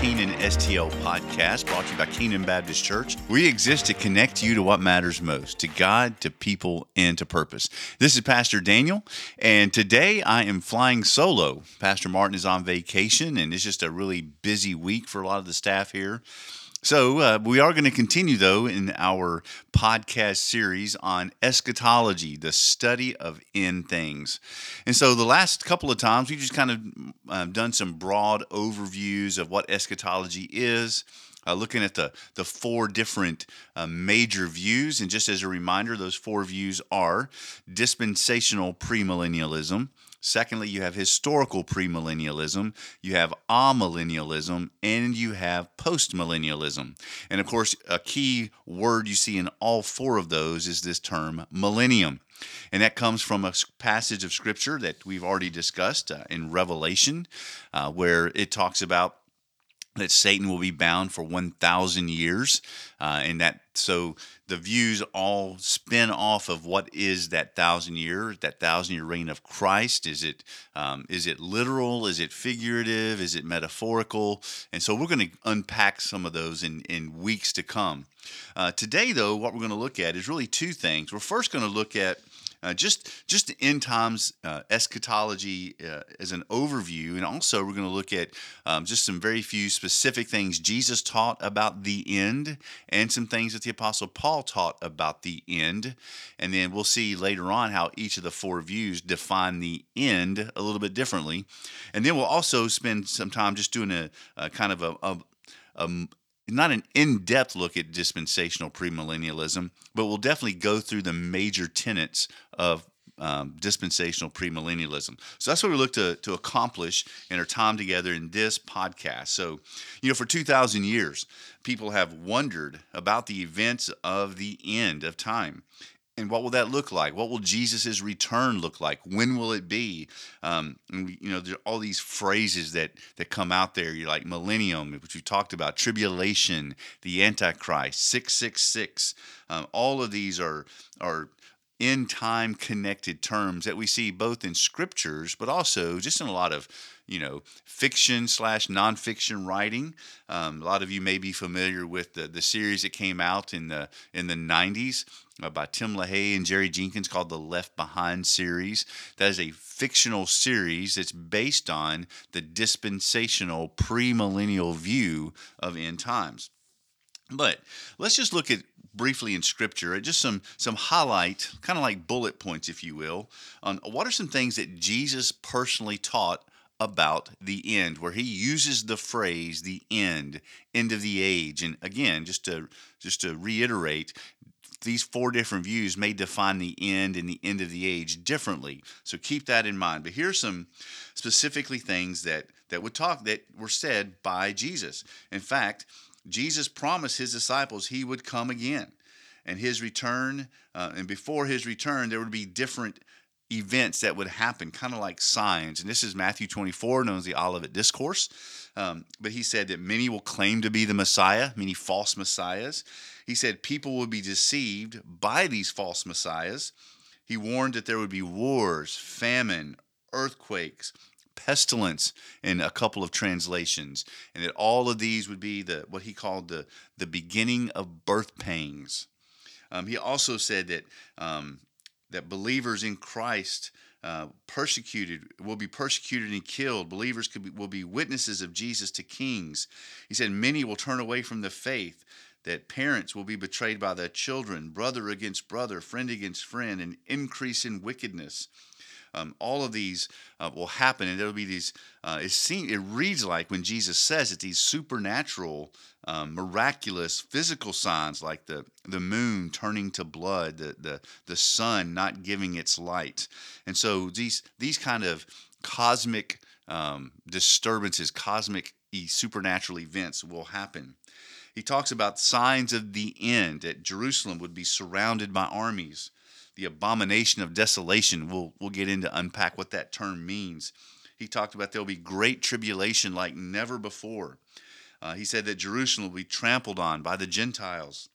Canaan STL podcast brought to you by Canaan Baptist Church. We exist to connect you to what matters most to God, to people, and to purpose. This is Pastor Daniel, and today I am flying solo. Pastor Martin is on vacation, and it's just a really busy week for a lot of the staff here. So, uh, we are going to continue, though, in our podcast series on eschatology, the study of end things. And so, the last couple of times, we've just kind of uh, done some broad overviews of what eschatology is. Uh, looking at the, the four different uh, major views. And just as a reminder, those four views are dispensational premillennialism, Secondly, you have historical premillennialism, you have amillennialism, and you have postmillennialism. And of course, a key word you see in all four of those is this term millennium. And that comes from a passage of scripture that we've already discussed uh, in Revelation, uh, where it talks about that Satan will be bound for 1,000 years. Uh, and that so the views all spin off of what is that thousand year, that thousand year reign of Christ. Is it um, is it literal? Is it figurative? Is it metaphorical? And so we're going to unpack some of those in, in weeks to come. Uh, today, though, what we're going to look at is really two things. We're first going to look at uh, just just end times uh, eschatology uh, as an overview, and also we're going to look at um, just some very few specific things Jesus taught about the end, and some things that the Apostle Paul taught about the end, and then we'll see later on how each of the four views define the end a little bit differently, and then we'll also spend some time just doing a, a kind of a, a, a not an in-depth look at dispensational premillennialism, but we'll definitely go through the major tenets of um, dispensational premillennialism. So that's what we look to, to accomplish in our time together in this podcast. So, you know, for 2,000 years, people have wondered about the events of the end of time. And what will that look like? What will Jesus' return look like? When will it be? Um, we, you know, there are all these phrases that that come out there. You're like millennium, which we talked about, tribulation, the Antichrist, six six six. Um, all of these are are in time connected terms that we see both in scriptures, but also just in a lot of you know fiction slash nonfiction writing. Um, a lot of you may be familiar with the, the series that came out in the in the 90s by Tim LaHaye and Jerry Jenkins called the Left Behind series. That is a fictional series that's based on the dispensational premillennial view of end times. But let's just look at briefly in scripture just some some highlight kind of like bullet points if you will on what are some things that jesus personally taught about the end where he uses the phrase the end end of the age and again just to just to reiterate these four different views may define the end and the end of the age differently so keep that in mind but here's some specifically things that that would talk that were said by jesus in fact Jesus promised his disciples he would come again. And his return, uh, and before his return, there would be different events that would happen, kind of like signs. And this is Matthew 24, known as the Olivet Discourse. Um, but he said that many will claim to be the Messiah, many false messiahs. He said people would be deceived by these false messiahs. He warned that there would be wars, famine, earthquakes, pestilence in a couple of translations, and that all of these would be the what he called the the beginning of birth pangs. Um, he also said that um, that believers in Christ uh, persecuted will be persecuted and killed. Believers could be, will be witnesses of Jesus to kings. He said many will turn away from the faith. That parents will be betrayed by their children, brother against brother, friend against friend, an increase in wickedness. Um, all of these uh, will happen, and there'll be these. Uh, it seems it reads like when Jesus says it, these supernatural, um, miraculous physical signs like the the moon turning to blood, the the the sun not giving its light, and so these these kind of cosmic um, disturbances, cosmic supernatural events will happen. He talks about signs of the end that Jerusalem would be surrounded by armies the abomination of desolation. We'll, we'll get into unpack what that term means. He talked about there'll be great tribulation like never before. Uh, he said that Jerusalem will be trampled on by the Gentiles,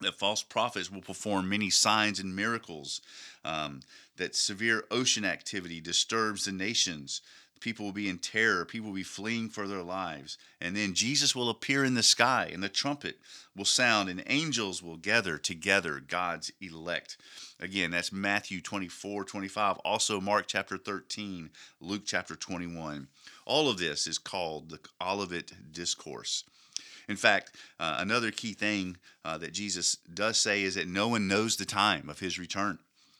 that false prophets will perform many signs and miracles, um, that severe ocean activity disturbs the nations, people will be in terror. People will be fleeing for their lives. And then Jesus will appear in the sky, and the trumpet will sound, and angels will gather together God's elect. Again, that's Matthew 24, 25. Also, Mark chapter 13, Luke chapter 21. All of this is called the Olivet Discourse. In fact, uh, another key thing uh, that Jesus does say is that no one knows the time of his return.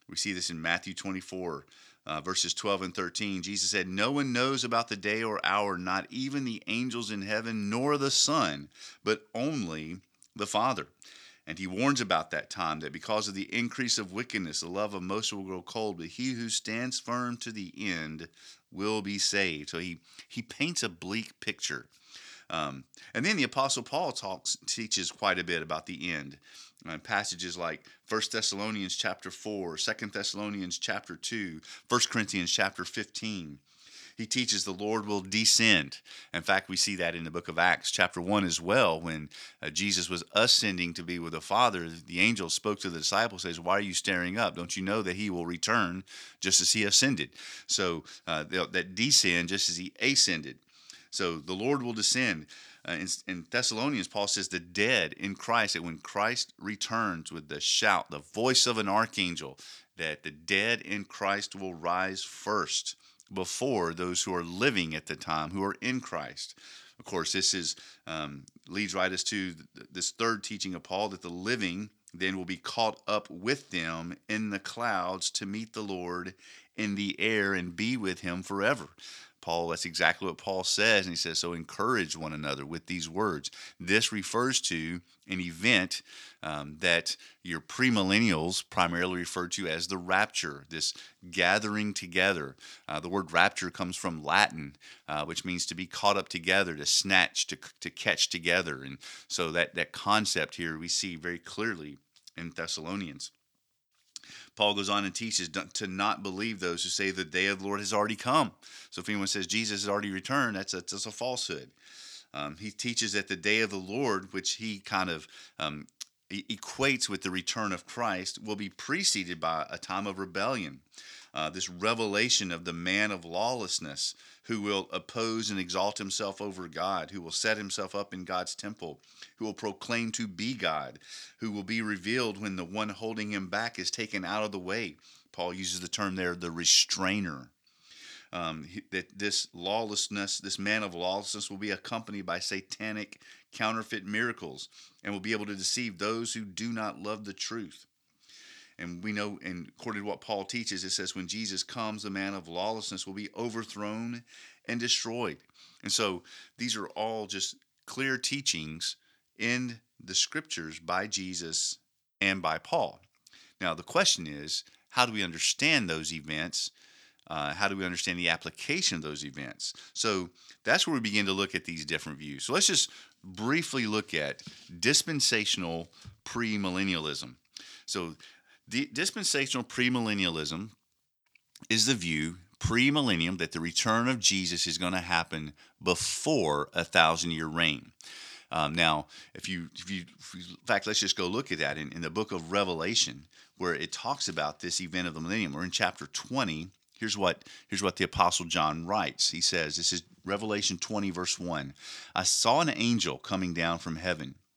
We see this in Matthew 24, uh, verses 12 and 13. Jesus said, No one knows about the day or hour, not even the angels in heaven, nor the Son, but only the Father. And he warns about that time that because of the increase of wickedness, the love of most will grow cold, but he who stands firm to the end will be saved. So he, he paints a bleak picture. Um, and then the Apostle Paul talks teaches quite a bit about the end. Uh, passages like 1 Thessalonians chapter 4, 2 Thessalonians chapter 2, 1 Corinthians chapter 15. He teaches the Lord will descend. In fact, we see that in the book of Acts, chapter 1 as well, when uh, Jesus was ascending to be with the Father. The angel spoke to the disciples, says, Why are you staring up? Don't you know that he will return just as he ascended? So uh, that descend just as he ascended. So the Lord will descend. Uh, in, in, Thessalonians, Paul says the dead in Christ, that when Christ returns with the shout, the voice of an archangel, that the dead in Christ will rise first before those who are living at the time, who are in Christ. Of course, this is um, leads right us to this third teaching of Paul that the living then will be caught up with them in the clouds to meet the Lord in the air and be with him forever. Paul, that's exactly what Paul says. And he says, So encourage one another with these words. This refers to an event um, that your premillennials primarily refer to as the rapture, this gathering together. Uh, the word rapture comes from Latin, uh, which means to be caught up together, to snatch, to, to catch together. And so that, that concept here we see very clearly in Thessalonians. Paul goes on and teaches to not believe those who say the day of the Lord has already come. So if anyone says Jesus has already returned, that's a, that's a falsehood. Um, he teaches that the day of the Lord, which he kind of um, equates with the return of Christ, will be preceded by a time of rebellion uh, this revelation of the man of lawlessness who will oppose and exalt himself over God, who will set himself up in God's temple, who will proclaim to be God, who will be revealed when the one holding him back is taken out of the way. Paul uses the term there, the restrainer. Um, that this lawlessness, this man of lawlessness, will be accompanied by satanic counterfeit miracles and will be able to deceive those who do not love the truth. And we know, and according to what Paul teaches, it says, when Jesus comes, the man of lawlessness will be overthrown and destroyed. And so these are all just clear teachings in the scriptures by Jesus and by Paul. Now, the question is, how do we understand those events? Uh, how do we understand the application of those events? So that's where we begin to look at these different views. So let's just briefly look at dispensational premillennialism. So the dispensational premillennialism is the view premillennium that the return of Jesus is going to happen before a thousand year reign. Um, now, if you, if you, in fact, let's just go look at that in, in the book of Revelation, where it talks about this event of the millennium. We're in chapter 20. Here's what, here's what the Apostle John writes. He says, This is Revelation 20, verse 1. I saw an angel coming down from heaven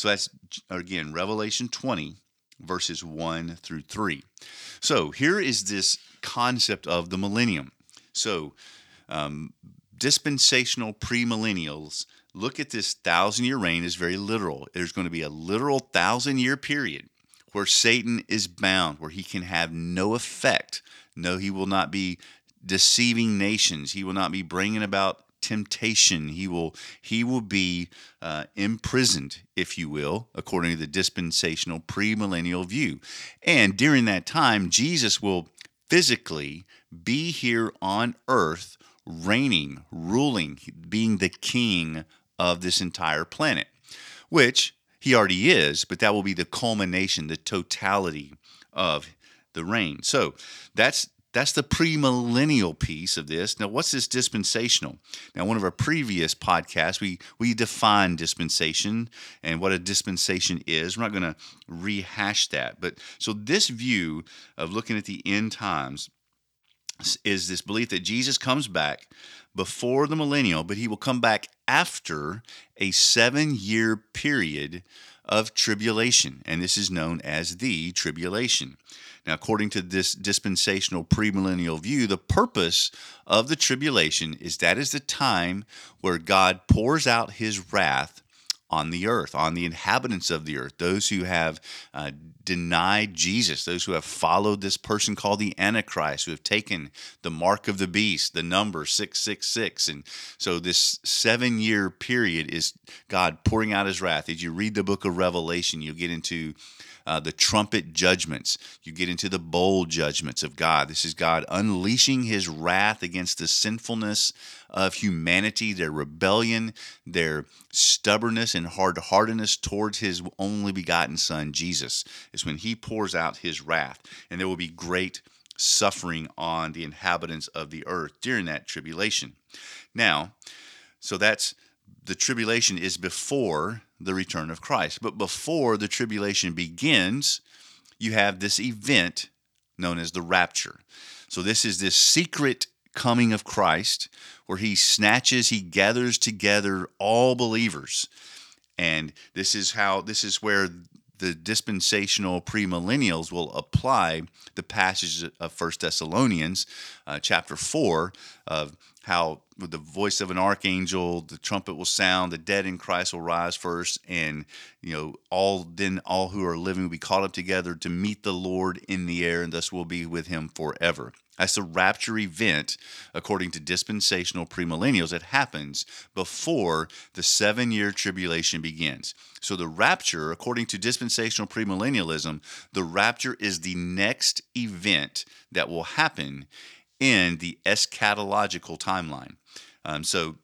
So that's, again, Revelation 20, verses 1 through 3. So here is this concept of the millennium. So, um, dispensational premillennials look at this thousand year reign as very literal. There's going to be a literal thousand year period where Satan is bound, where he can have no effect. No, he will not be deceiving nations. He will not be bringing about temptation. He will he will be uh, imprisoned, if you will, according to the dispensational premillennial view. And during that time, Jesus will physically be here on earth reigning, ruling, being the king of this entire planet, which he already is, but that will be the culmination, the totality of the reign. So that's that's the premillennial piece of this. Now, what's this dispensational? Now, one of our previous podcasts, we we defined dispensation and what a dispensation is. We're not going to rehash that, but so this view of looking at the end times is this belief that Jesus comes back before the millennial, but he will come back after a seven year period of tribulation. And this is known as the tribulation. Now, according to this dispensational premillennial view, the purpose of the tribulation is that is the time where God pours out his wrath on the earth, on the inhabitants of the earth, those who have uh, denied Jesus, those who have followed this person called the Antichrist, who have taken the mark of the beast, the number 666. And so this seven year period is God pouring out his wrath. As you read the book of Revelation, you'll get into uh, the trumpet judgments. You get into the bowl judgments of God. This is God unleashing his wrath against the sinfulness of humanity, their rebellion, their stubbornness and hard heartedness towards his only begotten Son, Jesus, is when he pours out his wrath. And there will be great suffering on the inhabitants of the earth during that tribulation. Now, so that's the tribulation is before the return of Christ. But before the tribulation begins, you have this event known as the rapture. So, this is this secret coming of Christ where he snatches, he gathers together all believers. And this is how, this is where the dispensational premillennials will apply the passage of First Thessalonians, uh, chapter 4, of how with the voice of an archangel the trumpet will sound the dead in christ will rise first and you know all then all who are living will be caught up together to meet the lord in the air and thus will be with him forever. That's the rapture event according to dispensational premillennials. It happens before the seven year tribulation begins. So the rapture according to dispensational premillennialism the rapture is the next event that will happen in the eschatological timeline. Um, so,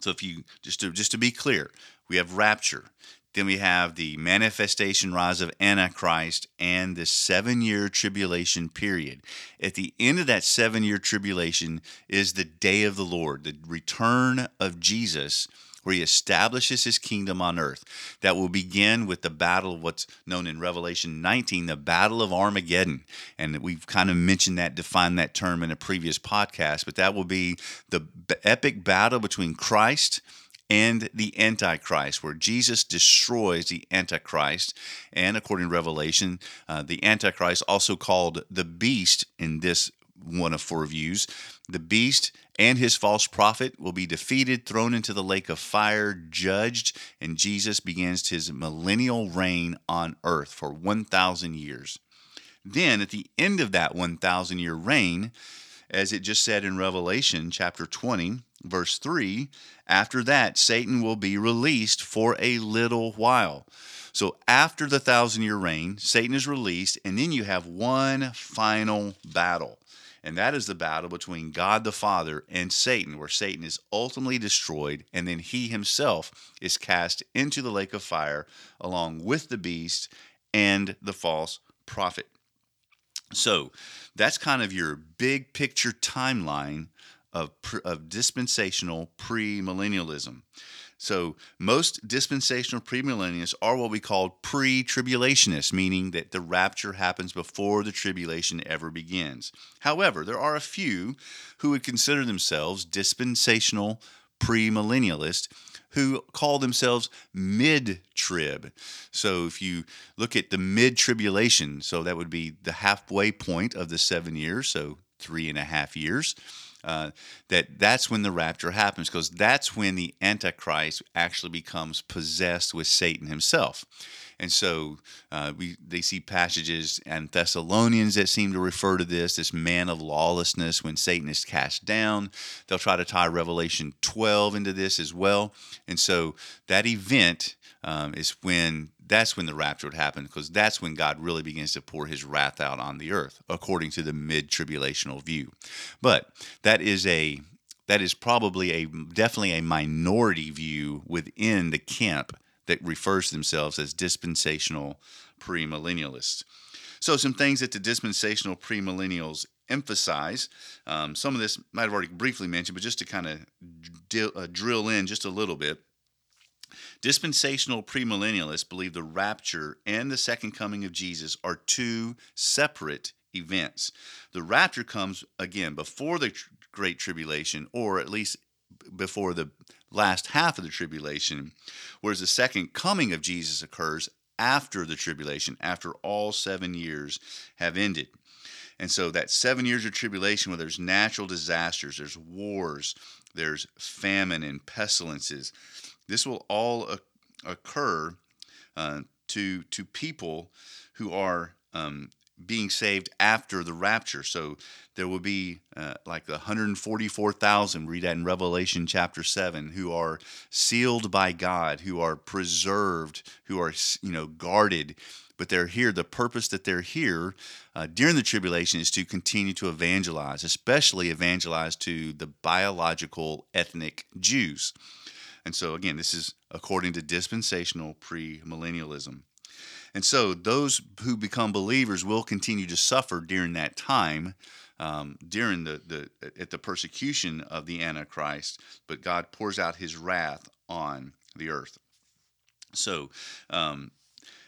so if you just to just to be clear, we have rapture, then we have the manifestation rise of Antichrist and the seven year tribulation period. At the end of that seven year tribulation is the day of the Lord, the return of Jesus where he establishes his kingdom on earth. That will begin with the battle of what's known in Revelation 19, the battle of Armageddon. And we've kind of mentioned that, defined that term in a previous podcast, but that will be the epic battle between Christ and the Antichrist, where Jesus destroys the Antichrist. And according to Revelation, uh, the Antichrist, also called the beast in this one of four views, the beast and his false prophet will be defeated, thrown into the lake of fire, judged, and Jesus begins his millennial reign on earth for 1,000 years. Then, at the end of that 1,000 year reign, as it just said in Revelation chapter 20, verse 3, after that, Satan will be released for a little while. So, after the thousand year reign, Satan is released, and then you have one final battle. And that is the battle between God the Father and Satan, where Satan is ultimately destroyed, and then he himself is cast into the lake of fire along with the beast and the false prophet. So that's kind of your big picture timeline of, of dispensational premillennialism. So most dispensational premillennialists are what we call pre-tribulationists, meaning that the rapture happens before the tribulation ever begins. However, there are a few who would consider themselves dispensational premillennialists who call themselves mid trib. So if you look at the mid tribulation, so that would be the halfway point of the seven years, so three and a half years uh, that that's when the rapture happens because that's when the antichrist actually becomes possessed with satan himself and so uh, we they see passages and Thessalonians that seem to refer to this this man of lawlessness when Satan is cast down. They'll try to tie Revelation 12 into this as well, and so that event um, is when that's when the rapture would happen because that's when God really begins to pour his wrath out on the earth, according to the mid tribulational view. But that is a that is probably a definitely a minority view within the camp that refers to themselves as dispensational premillennialists. So, some things that the dispensational premillennials emphasize. Um, some of this might have already briefly mentioned, but just to kind of d- uh, drill in just a little bit. Dispensational premillennialists believe the rapture and the second coming of Jesus are two separate events. The rapture comes again before the tr- Great Tribulation, or at least before the last half of the tribulation, whereas the second coming of Jesus occurs after the tribulation, after all seven years have ended. And so that seven years of tribulation where there's natural disasters, there's wars, there's famine and pestilences, this will all occur uh, to to people who are um, being saved after the rapture. So there will be uh, like the 144,000, read that in Revelation chapter 7, who are sealed by God, who are preserved, who are, you know, guarded. But they're here. The purpose that they're here uh, during the tribulation is to continue to evangelize, especially evangelize to the biological ethnic Jews. And so, again, this is according to dispensational premillennialism. And so those who become believers will continue to suffer during that time, um, during the, the at the persecution of the Antichrist, but God pours out his wrath on the earth. So, um,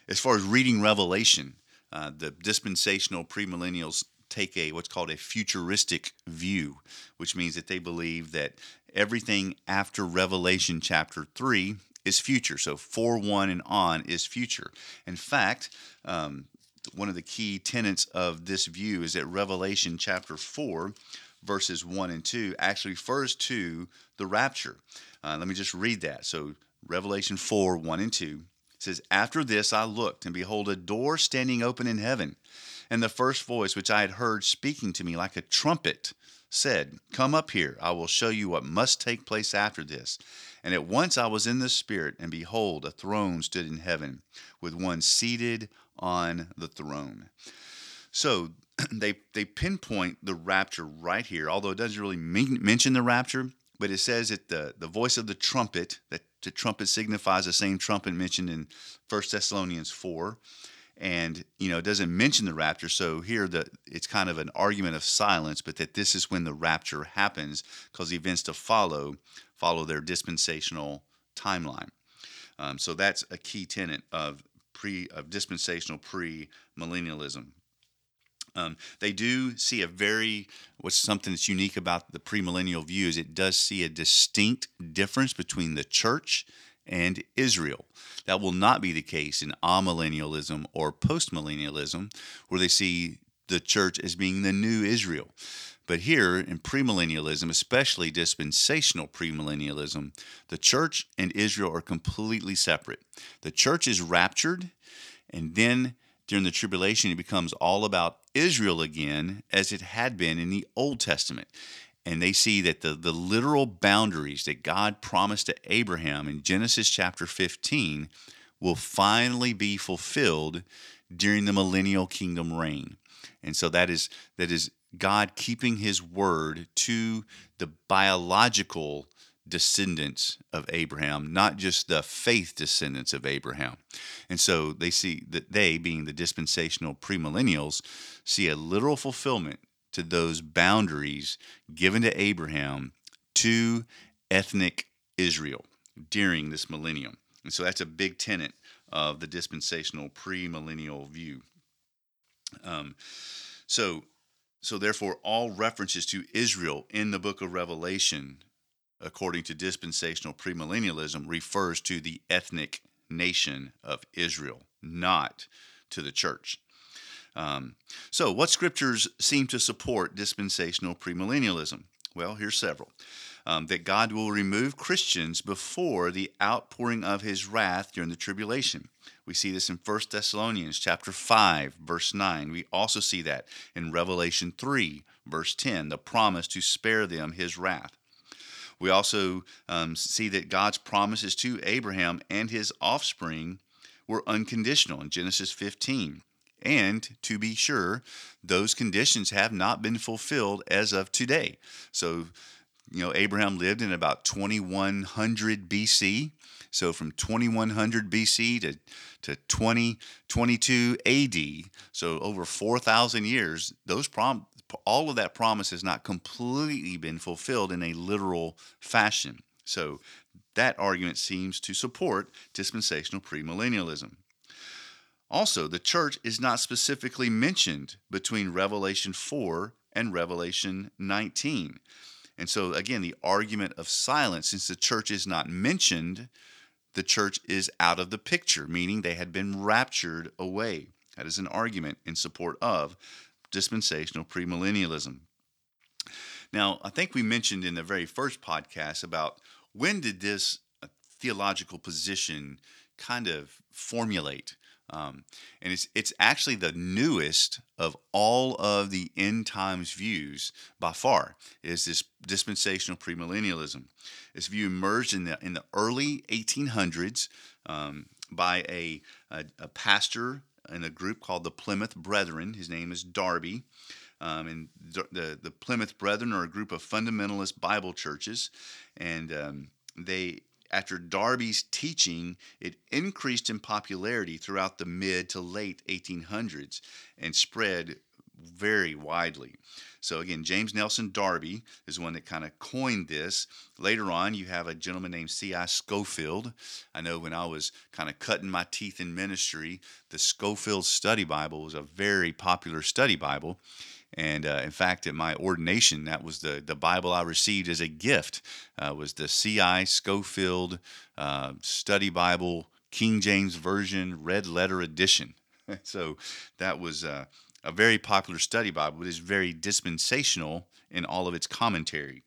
as far as reading Revelation, uh, the dispensational premillennials take a what's called a futuristic view, which means that they believe that everything after Revelation chapter 3 is future. So 4 1 and on is future. In fact, um, one of the key tenets of this view is that Revelation chapter 4, verses 1 and 2, actually refers to the rapture. Uh, let me just read that. So, Revelation 4 1 and 2 says, After this I looked, and behold, a door standing open in heaven. And the first voice which I had heard speaking to me like a trumpet said, Come up here, I will show you what must take place after this. And at once I was in the Spirit, and behold, a throne stood in heaven, with one seated on the throne. So they, they pinpoint the rapture right here, although it doesn't really mean, mention the rapture, but it says that the, the voice of the trumpet, that the trumpet signifies the same trumpet mentioned in 1 Thessalonians 4 and you know it doesn't mention the rapture. So here the it's kind of an argument of silence but that this is when the rapture happens because the events to follow follow their dispensational timeline. Um, so that's a key tenet of pre of dispensational pre millennialism um, they do see a very what's something that's unique about the premillennial view is it does see a distinct difference between the church and Israel. That will not be the case in amillennialism or postmillennialism, where they see the church as being the new Israel. But here in premillennialism, especially dispensational premillennialism, the church and Israel are completely separate. The church is raptured, and then during the tribulation, it becomes all about Israel again, as it had been in the Old Testament and they see that the, the literal boundaries that God promised to Abraham in Genesis chapter 15 will finally be fulfilled during the millennial kingdom reign. And so that is that is God keeping his word to the biological descendants of Abraham, not just the faith descendants of Abraham. And so they see that they, being the dispensational premillennials, see a literal fulfillment to those boundaries given to Abraham to ethnic Israel during this millennium. And so that's a big tenet of the dispensational premillennial view. Um, so, so therefore, all references to Israel in the book of Revelation, according to dispensational premillennialism, refers to the ethnic nation of Israel, not to the church. Um, so, what scriptures seem to support dispensational premillennialism? Well, here's several. Um, that God will remove Christians before the outpouring of his wrath during the tribulation. We see this in 1 Thessalonians chapter 5 verse 9. We also see that in Revelation 3 verse 10, the promise to spare them his wrath. We also um, see that God's promises to Abraham and his offspring were unconditional in Genesis 15. And to be sure, those conditions have not been fulfilled as of today. So you know, Abraham lived in about 2100 BC. So from 2100 BC to, to 2022 AD, so over 4,000 years, those prom- all of that promise has not completely been fulfilled in a literal fashion. So that argument seems to support dispensational premillennialism. Also, the church is not specifically mentioned between Revelation 4 and Revelation 19. And so, again, the argument of silence, since the church is not mentioned, the church is out of the picture, meaning they had been raptured away. That is an argument in support of dispensational premillennialism. Now, I think we mentioned in the very first podcast about when did this uh, theological position kind of formulate? Um, and it's it's actually the newest of all of the end times views by far is this dispensational premillennialism. This view emerged in the in the early 1800s um, by a, a, a pastor in a group called the Plymouth Brethren. His name is Darby. Um, and the, the Plymouth Brethren are a group of fundamentalist Bible churches, and um, they after Darby's teaching, it increased in popularity throughout the mid to late 1800s and spread very widely. So again, James Nelson Darby is one that kind of coined this. Later on, you have a gentleman named C.I. Scofield. I know when I was kind of cutting my teeth in ministry, the Scofield Study Bible was a very popular study Bible. And uh, in fact, at my ordination, that was the, the Bible I received as a gift uh, was the C.I. Scofield uh, Study Bible, King James Version, Red Letter Edition. so that was uh, a very popular study Bible. But It is very dispensational in all of its commentary.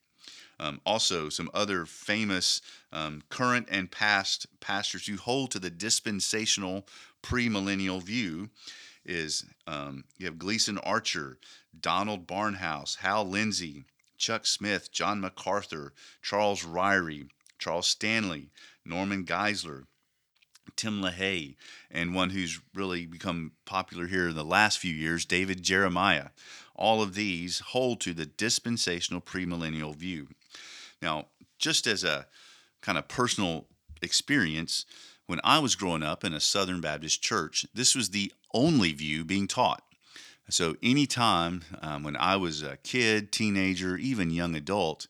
Um, also, some other famous um, current and past pastors who hold to the dispensational premillennial view is um, you have Gleason Archer, Donald Barnhouse, Hal Lindsey, Chuck Smith, John MacArthur, Charles Ryrie, Charles Stanley, Norman Geisler, Tim LaHaye, and one who's really become popular here in the last few years, David Jeremiah. All of these hold to the dispensational premillennial view. Now, just as a kind of personal experience, when I was growing up in a Southern Baptist church, this was the only view being taught. So, anytime um, when I was a kid, teenager, even young adult,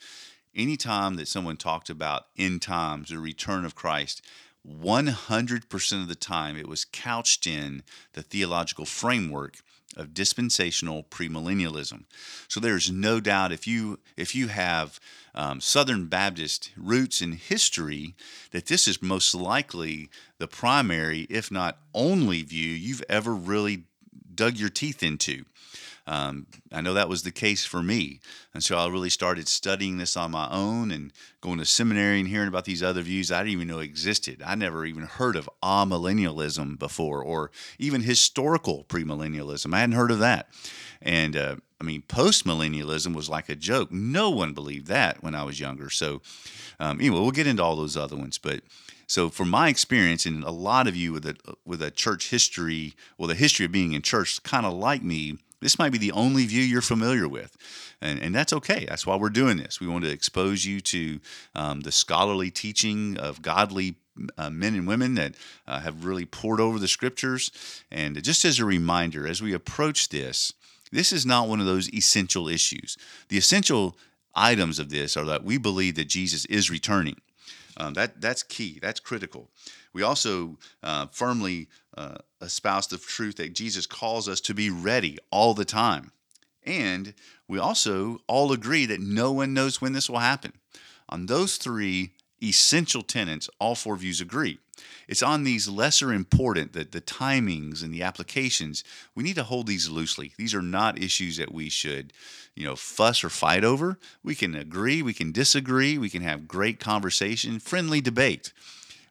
anytime that someone talked about end times, the return of Christ, 100% of the time it was couched in the theological framework of dispensational premillennialism. So there's no doubt if you if you have um, Southern Baptist roots in history, that this is most likely the primary, if not only, view you've ever really dug your teeth into. Um, I know that was the case for me. And so I really started studying this on my own and going to seminary and hearing about these other views I didn't even know existed. I never even heard of amillennialism before or even historical premillennialism. I hadn't heard of that. And uh, I mean, post millennialism was like a joke. No one believed that when I was younger. So, um, anyway, we'll get into all those other ones. But so, from my experience, and a lot of you with a with a church history, well, the history of being in church, kind of like me, this might be the only view you're familiar with. And, and that's okay. That's why we're doing this. We want to expose you to um, the scholarly teaching of godly uh, men and women that uh, have really pored over the scriptures. And just as a reminder, as we approach this, this is not one of those essential issues. The essential items of this are that we believe that Jesus is returning. Um, that that's key. That's critical. We also uh, firmly uh, espouse the truth that Jesus calls us to be ready all the time. And we also all agree that no one knows when this will happen. On those three essential tenets, all four views agree. It's on these lesser important that the timings and the applications, we need to hold these loosely. These are not issues that we should, you know, fuss or fight over. We can agree, we can disagree, we can have great conversation, friendly debate.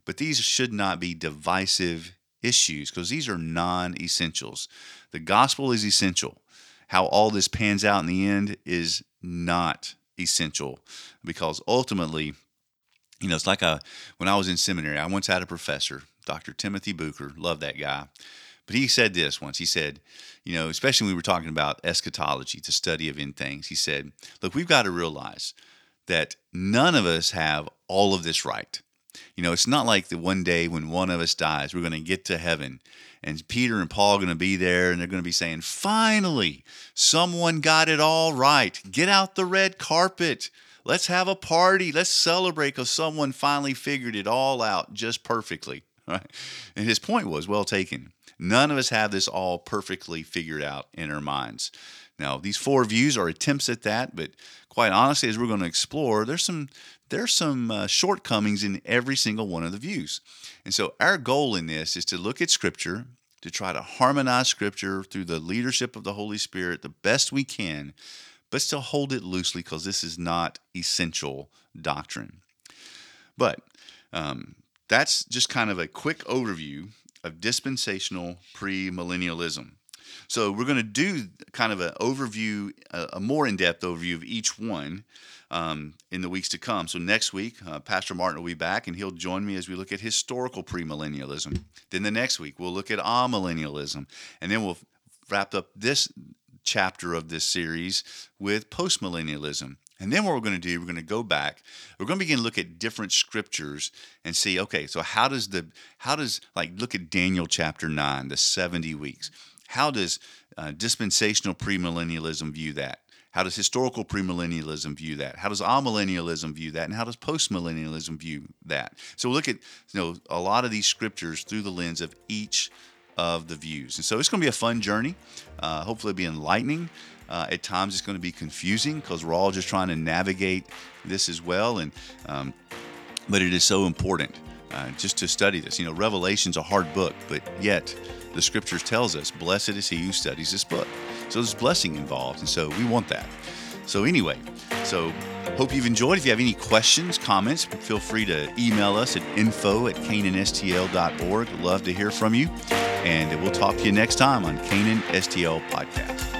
But these should not be divisive issues because these are non essentials. The gospel is essential. How all this pans out in the end is not essential because ultimately, you know, it's like a, when I was in seminary, I once had a professor, Dr. Timothy Bucher, love that guy. But he said this once. He said, you know, especially when we were talking about eschatology, the study of end things, he said, look, we've got to realize that none of us have all of this right. You know, it's not like the one day when one of us dies, we're going to get to heaven and Peter and Paul are going to be there and they're going to be saying, finally, someone got it all right. Get out the red carpet. Let's have a party. Let's celebrate because someone finally figured it all out just perfectly. Right? And his point was well taken. None of us have this all perfectly figured out in our minds. Now, these four views are attempts at that, but quite honestly, as we're going to explore, there's some there's some uh, shortcomings in every single one of the views. And so, our goal in this is to look at Scripture, to try to harmonize Scripture through the leadership of the Holy Spirit the best we can, but still hold it loosely because this is not essential doctrine. But um, that's just kind of a quick overview of dispensational premillennialism. So we're going to do kind of an overview, a more in-depth overview of each one um, in the weeks to come. So next week, uh, Pastor Martin will be back, and he'll join me as we look at historical premillennialism. Then the next week, we'll look at amillennialism, and then we'll wrap up this chapter of this series with postmillennialism. And then what we're going to do, we're going to go back. We're going to begin to look at different scriptures and see, okay, so how does the how does like look at Daniel chapter 9, the 70 weeks. How does uh, dispensational premillennialism view that? How does historical premillennialism view that? How does amillennialism view that? And how does postmillennialism view that? So we'll look at you know a lot of these scriptures through the lens of each of the views. And so it's going to be a fun journey. Uh, hopefully, be enlightening. Uh, at times, it's going to be confusing because we're all just trying to navigate this as well. And um, but it is so important uh, just to study this. You know, Revelation's a hard book, but yet the Scriptures tells us, "Blessed is he who studies this book." So there's blessing involved, and so we want that. So anyway, so hope you've enjoyed. If you have any questions, comments, feel free to email us at info at canaanstl.org. Love to hear from you. And we'll talk to you next time on Canaan STL Podcast.